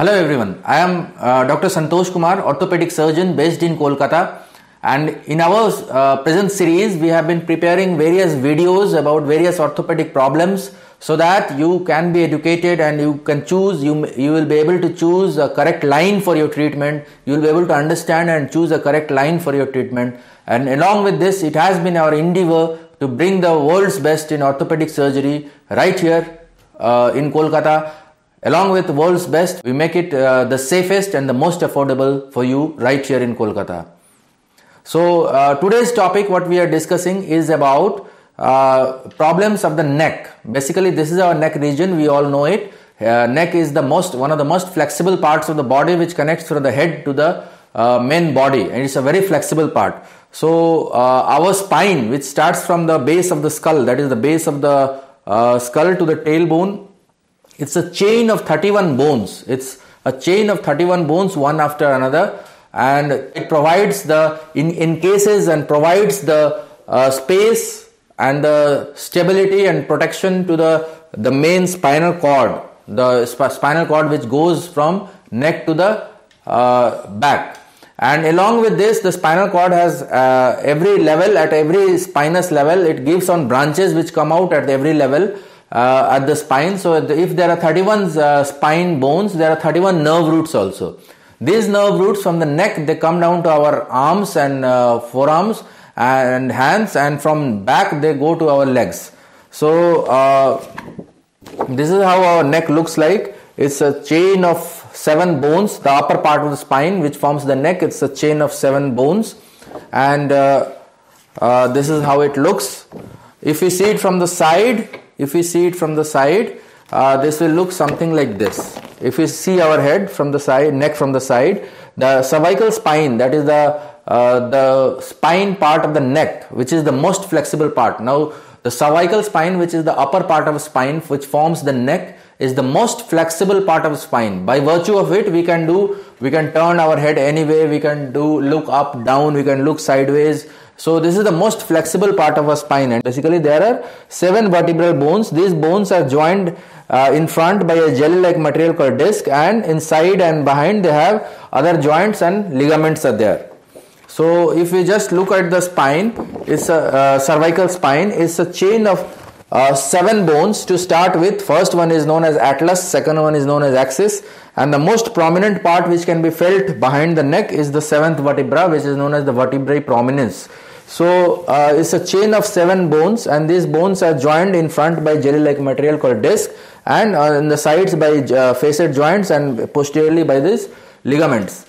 Hello everyone, I am uh, Dr. Santosh Kumar, orthopedic surgeon based in Kolkata. And in our uh, present series, we have been preparing various videos about various orthopedic problems so that you can be educated and you can choose, you, you will be able to choose a correct line for your treatment. You will be able to understand and choose a correct line for your treatment. And along with this, it has been our endeavor to bring the world's best in orthopedic surgery right here uh, in Kolkata Along with world's best, we make it uh, the safest and the most affordable for you right here in Kolkata. So uh, today's topic, what we are discussing is about uh, problems of the neck. Basically, this is our neck region. We all know it. Uh, neck is the most one of the most flexible parts of the body, which connects from the head to the uh, main body, and it's a very flexible part. So uh, our spine, which starts from the base of the skull, that is the base of the skull to the tailbone, it's a chain of 31 bones. It's a chain of 31 bones, one after another, and it provides the in encases and provides the uh, space and the stability and protection to the the main spinal cord, the sp- spinal cord which goes from neck to the uh, back. And along with this, the spinal cord has uh, every level at every spinous level. It gives on branches which come out at every level uh, at the spine. So if there are 31 uh, spine bones, there are 31 nerve roots also. These nerve roots from the neck they come down to our arms and uh, forearms and hands, and from back they go to our legs. So uh, this is how our neck looks like. It's a chain of seven bones. The upper part of the spine, which forms the neck, it's a chain of seven bones, and uh, uh, this is how it looks. If you see it from the side, if we see it from the side, uh, this will look something like this. If we see our head from the side, neck from the side, the cervical spine, that is the uh, the spine part of the neck, which is the most flexible part. Now, the cervical spine, which is the upper part of spine, which forms the neck, is the most flexible part of spine. By virtue of it, we can do, we can turn our head anyway, we can do look up, down, we can look sideways, so this is the most flexible part of a spine and basically there are seven vertebral bones. These bones are joined uh, in front by a jelly-like material called disc and inside and behind they have other joints and ligaments are there. So if we just look at the spine, it's a uh, cervical spine, it's a chain of uh, seven bones to start with. First one is known as atlas, second one is known as axis, and the most prominent part which can be felt behind the neck is the seventh vertebra, which is known as the vertebrae prominens. So uh, it's a chain of seven bones, and these bones are joined in front by jelly-like material called disc, and uh, in the sides by uh, facet joints, and posteriorly by these ligaments.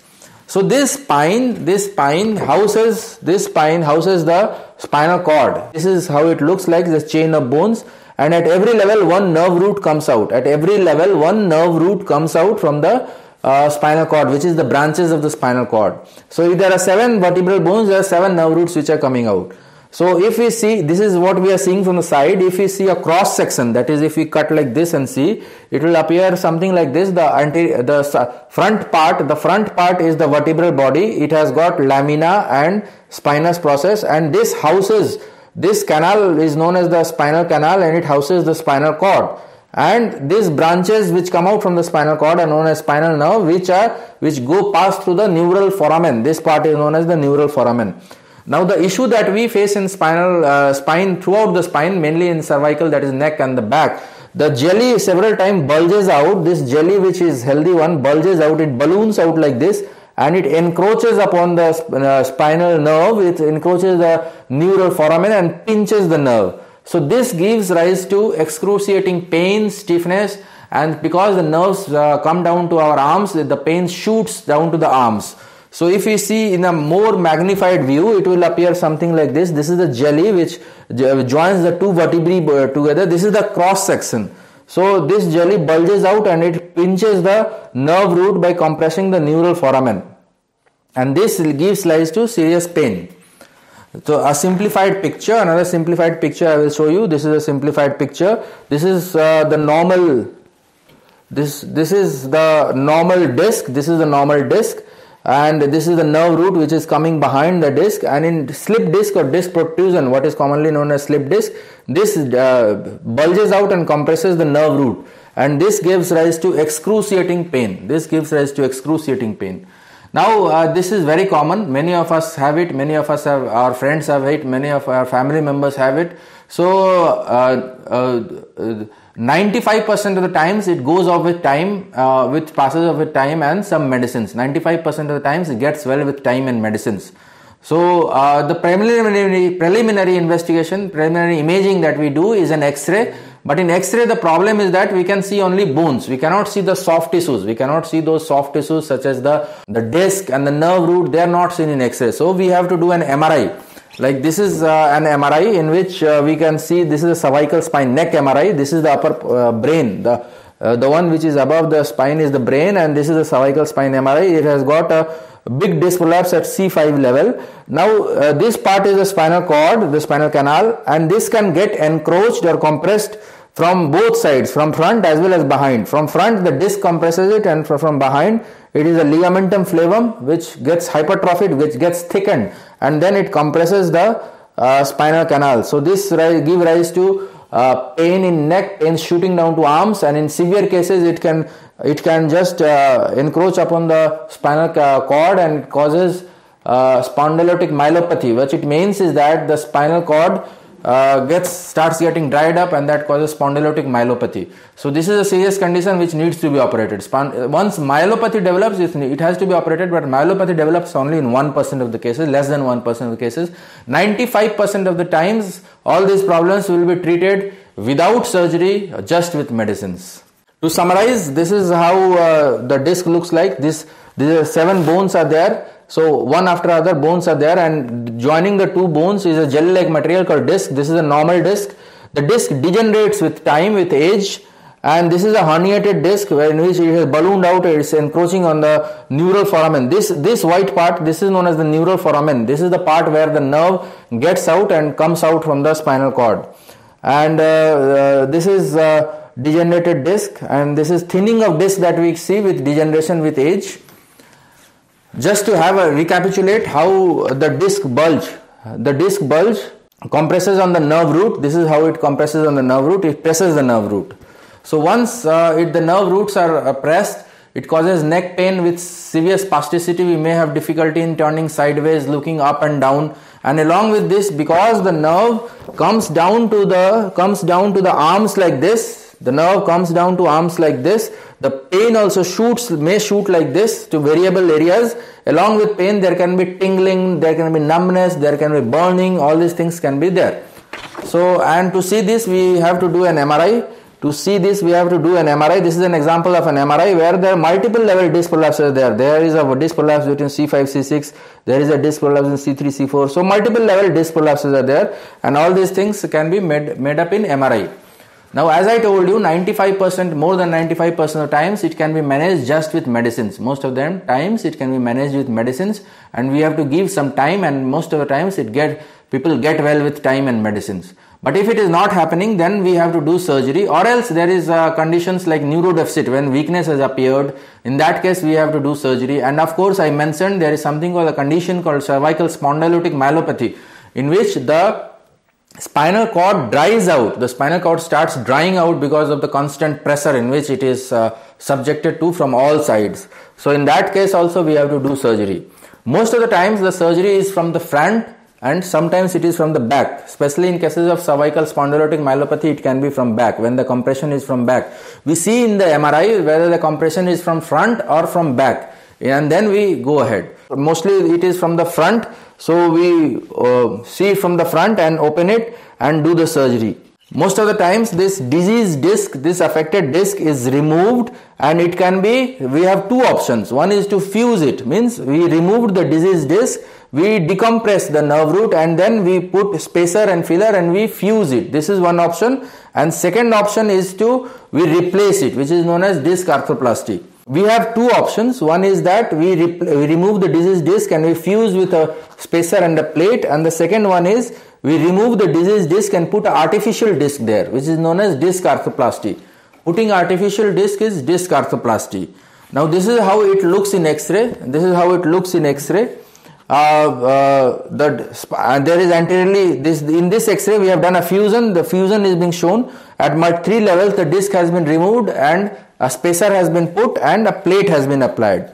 So this spine, this spine houses this spine houses the spinal cord. This is how it looks like this chain of bones, and at every level one nerve root comes out. At every level one nerve root comes out from the uh, spinal cord, which is the branches of the spinal cord. So if there are seven vertebral bones, there are seven nerve roots which are coming out. So if we see, this is what we are seeing from the side. If we see a cross section, that is, if we cut like this and see, it will appear something like this. The anterior, the front part, the front part is the vertebral body. It has got lamina and spinous process, and this houses. This canal is known as the spinal canal, and it houses the spinal cord and these branches which come out from the spinal cord are known as spinal nerve which are which go past through the neural foramen. This part is known as the neural foramen. Now the issue that we face in spinal uh, spine throughout the spine mainly in cervical that is neck and the back the jelly several times bulges out. This jelly which is healthy one bulges out. It balloons out like this and it encroaches upon the uh, spinal nerve. It encroaches the neural foramen and pinches the nerve so this gives rise to excruciating pain, stiffness, and because the nerves uh, come down to our arms, the pain shoots down to the arms. So if we see in a more magnified view, it will appear something like this. This is the jelly which joins the two vertebrae uh, together. This is the cross section. So this jelly bulges out and it pinches the nerve root by compressing the neural foramen. And this gives rise to serious pain. So a simplified picture, another simplified picture I will show you. This is a simplified picture. This is uh, the normal. This this is the normal disc. This is the normal disc, and this is the nerve root which is coming behind the disc and in slip disc or disc protrusion what is commonly known as slip disc this uh, bulges out and compresses the nerve root and this gives rise to excruciating pain this gives rise to excruciating pain now uh, this is very common. Many of us have it. Many of us have our friends have it. Many of our family members have it. So uh, 95% uh, of the times it goes off with time uh, with passes of with time and some medicines. 95% of the times it gets well with time and medicines. So uh, the preliminary preliminary investigation preliminary imaging that we do is an x-ray but in x-ray the problem is that we can see only bones we cannot see the soft tissues we cannot see those soft tissues such as the the disc and the nerve root they are not seen in x-ray so we have to do an mri like this is uh, an MRI in which uh, we can see this is a cervical spine neck MRI. This is the upper uh, brain. The uh, the one which is above the spine is the brain, and this is the cervical spine MRI. It has got a big disc prolapse at C5 level. Now uh, this part is the spinal cord, the spinal canal, and this can get encroached or compressed from both sides, from front as well as behind. From front, the disc compresses it, and from behind, it is a ligamentum flavum which gets hypertrophied, which gets thickened, and then it compresses the uh, spinal canal. So this rise, give rise to uh, pain in neck, pain shooting down to arms, and in severe cases, it can it can just uh, encroach upon the spinal cord and causes uh, spondylotic myelopathy. What it means is that the spinal cord uh, gets starts getting dried up and that causes spondylotic myelopathy. So this is a serious condition which needs to be operated. Once myelopathy develops it has to be operated but myelopathy develops only in 1% of the cases less than 1% of the cases. 95% of the times all these problems will be treated without surgery just with medicines to summarize this is how uh, the disc looks like. This these seven bones are there. So one after other bones are there. And joining the two bones is a gel-like material called disc. This is a normal disc. The disc degenerates with time, with age. And this is a herniated disc where in which it has ballooned out. It's encroaching on the neural foramen. This this white part this is known as the neural foramen. This is the part where the nerve gets out and comes out from the spinal cord. And uh, uh, this is uh, degenerated disc and this is thinning of disc that we see with degeneration with age just to have a recapitulate how the disc bulge, the disc bulge compresses on the nerve root. This is how it compresses on the nerve root. It presses the nerve root. So once uh, it, the nerve roots are uh, pressed, it causes neck pain with severe spasticity. We may have difficulty in turning sideways, looking up and down. And along with this, because the nerve comes down to the comes down to the arms like this, the nerve comes down to arms like this the pain also shoots, may shoot like this to variable areas. Along with pain, there can be tingling, there can be numbness, there can be burning, all these things can be there. So, and to see this, we have to do an MRI. To see this, we have to do an MRI. This is an example of an MRI where there are multiple level disc prolapses there. There is a disc prolapse between C5, C6. There is a disc prolapse in C3, C4. So multiple level disc prolapses are there, and all these things can be made made up in MRI. Now, as I told you, 95%, more than 95% of times it can be managed just with medicines. Most of them times it can be managed with medicines and we have to give some time and most of the times it get, people get well with time and medicines. But if it is not happening, then we have to do surgery or else there is uh, conditions like neurodeficit when weakness has appeared. In that case, we have to do surgery. And of course, I mentioned there is something called a condition called cervical spondylotic myelopathy in which the spinal cord dries out. The spinal cord starts drying out because of the constant pressure in which it is uh, subjected to from all sides. So in that case also we have to do surgery. Most of the times the surgery is from the front and sometimes it is from the back. Especially in cases of cervical spondylotic myelopathy it can be from back. When the compression is from back. We see in the mri whether the compression is from front or from back. And then we go ahead mostly it is from the front so we uh, see from the front and open it and do the surgery. Most of the times this disease disc, this affected disc is removed and it can be, we have two options. One is to fuse it, means we removed the disease disc, we decompress the nerve root and then we put spacer and filler and we fuse it. This is one option. And second option is to, we replace it, which is known as disc arthroplasty we have two options. One is that we, we remove the disease disc and we fuse with a spacer and a plate, and the second one is we remove the disease disc and put an artificial disc there, which is known as disc arthroplasty. Putting artificial disc is disc arthroplasty. Now this is how it looks in X-ray. This is how it looks in X-ray. Uh, uh, uh, there is anteriorly this in this X-ray we have done a fusion. The fusion is being shown at three levels. The disc has been removed and a spacer has been put and a plate has been applied.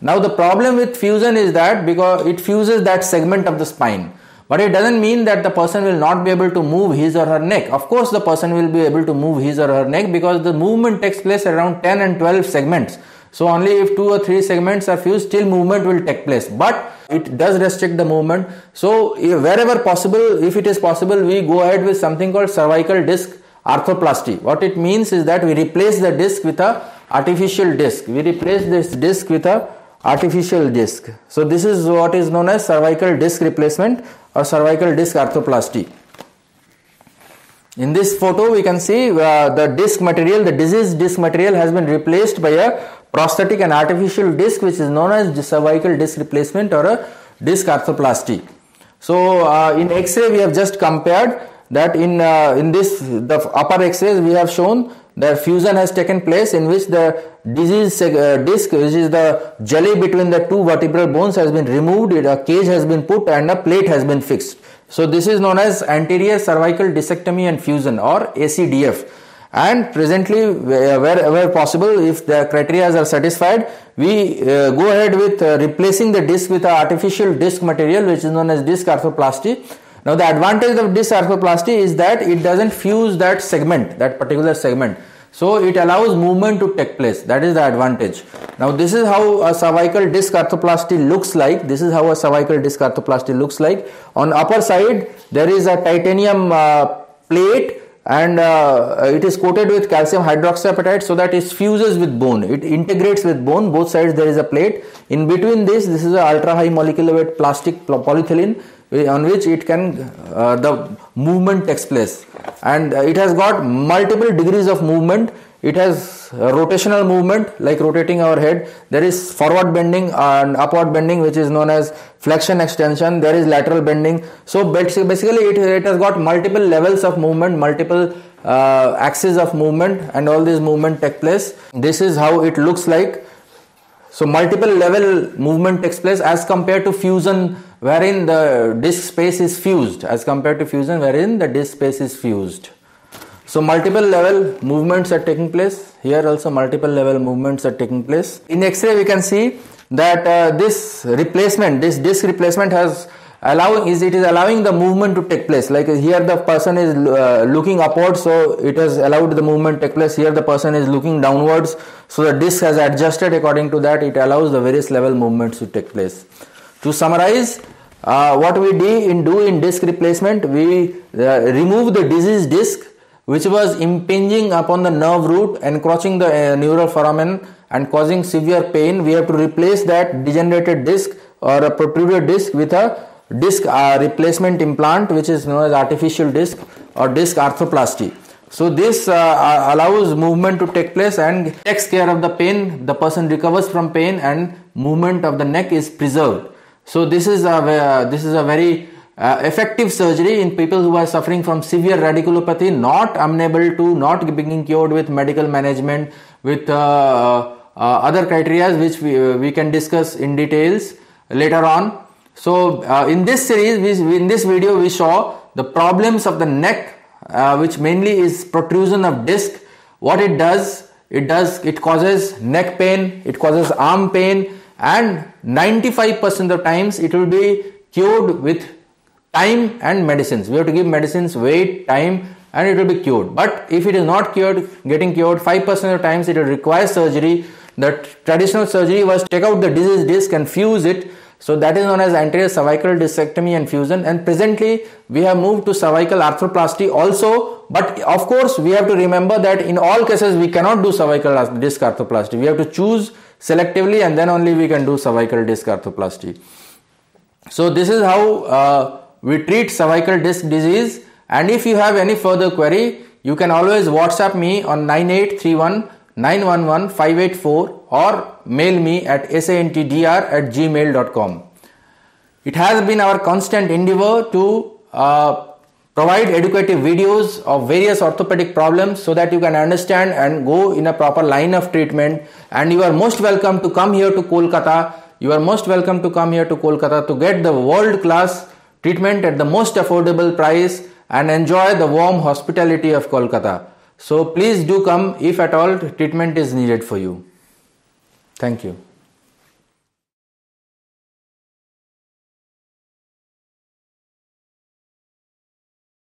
Now the problem with fusion is that because it fuses that segment of the spine. But it doesn't mean that the person will not be able to move his or her neck. Of course, the person will be able to move his or her neck because the movement takes place around 10 and 12 segments. So only if two or three segments are fused, still movement will take place. But it does restrict the movement. So wherever possible, if it is possible, we go ahead with something called cervical disc arthroplasty. What it means is that we replace the disc with a artificial disc. We replace this disc with a artificial disc. So this is what is known as cervical disc replacement or cervical disc arthroplasty. In this photo we can see uh, the disc material, the diseased disc material has been replaced by a prosthetic and artificial disc which is known as cervical disc replacement or a disc arthroplasty. So uh, in X-ray we have just compared that in uh, in this the upper X-rays we have shown the fusion has taken place in which the disease uh, disc which is the jelly between the two vertebral bones has been removed a cage has been put and a plate has been fixed so this is known as anterior cervical discectomy and fusion or acdf and presently wherever possible if the criteria are satisfied we uh, go ahead with uh, replacing the disc with artificial disc material which is known as disc arthroplasty now the advantage of disc arthroplasty is that it doesn't fuse that segment, that particular segment. So it allows movement to take place. That is the advantage. Now this is how a cervical disc arthroplasty looks like. This is how a cervical disc arthroplasty looks like. On upper side there is a titanium uh, plate and uh, it is coated with calcium hydroxyapatite so that it fuses with bone. It integrates with bone. Both sides there is a plate. In between this, this is a ultra high molecular weight plastic polyethylene on which it can uh, the movement takes place and it has got multiple degrees of movement. It has rotational movement like rotating our head. There is forward bending and upward bending which is known as flexion extension. There is lateral bending. So basically it, it has got multiple levels of movement multiple uh, axes of movement and all these movement take place. This is how it looks like so multiple level movement takes place as compared to fusion wherein the disk space is fused as compared to fusion wherein the disk space is fused. So multiple level movements are taking place. Here also multiple level movements are taking place. In X-ray we can see that uh, this replacement, this disk replacement has allowing is it is allowing the movement to take place. Like here the person is uh, looking upwards so it has allowed the movement take place. Here the person is looking downwards so the disc has adjusted. According to that it allows the various level movements to take place. To summarize, uh, what we do in, do in disc replacement, we uh, remove the diseased disc which was impinging upon the nerve root, encroaching the uh, neural foramen and causing severe pain. We have to replace that degenerated disc or a protruded disc with a disc uh, replacement implant which is known as artificial disc or disc arthroplasty. So this uh, allows movement to take place and takes care of the pain. The person recovers from pain and movement of the neck is preserved. So this is a this is a very uh, effective surgery in people who are suffering from severe radiculopathy, not unable to, not being cured with medical management, with uh, uh, other criteria which we, we can discuss in details later on. So uh, in this series, we, in this video, we saw the problems of the neck, uh, which mainly is protrusion of disc. What it does, it does, it causes neck pain, it causes arm pain, and 95% of times it will be cured with time and medicines. We have to give medicines, wait, time, and it will be cured. But if it is not cured, getting cured, 5% of times it will require surgery. The traditional surgery was take out the disease disc and fuse it. So that is known as anterior cervical discectomy and fusion. And presently we have moved to cervical arthroplasty also. But of course we have to remember that in all cases we cannot do cervical disc arthroplasty. We have to choose selectively and then only we can do cervical disc arthroplasty. So this is how uh, we treat cervical disc disease and if you have any further query you can always WhatsApp me on 9831 911 584 or mail me at santdr at gmail.com. It has been our constant endeavor to uh, provide educative videos of various orthopedic problems so that you can understand and go in a proper line of treatment. And you are most welcome to come here to Kolkata. You are most welcome to come here to Kolkata to get the world class treatment at the most affordable price and enjoy the warm hospitality of Kolkata. So please do come if at all treatment is needed for you thank you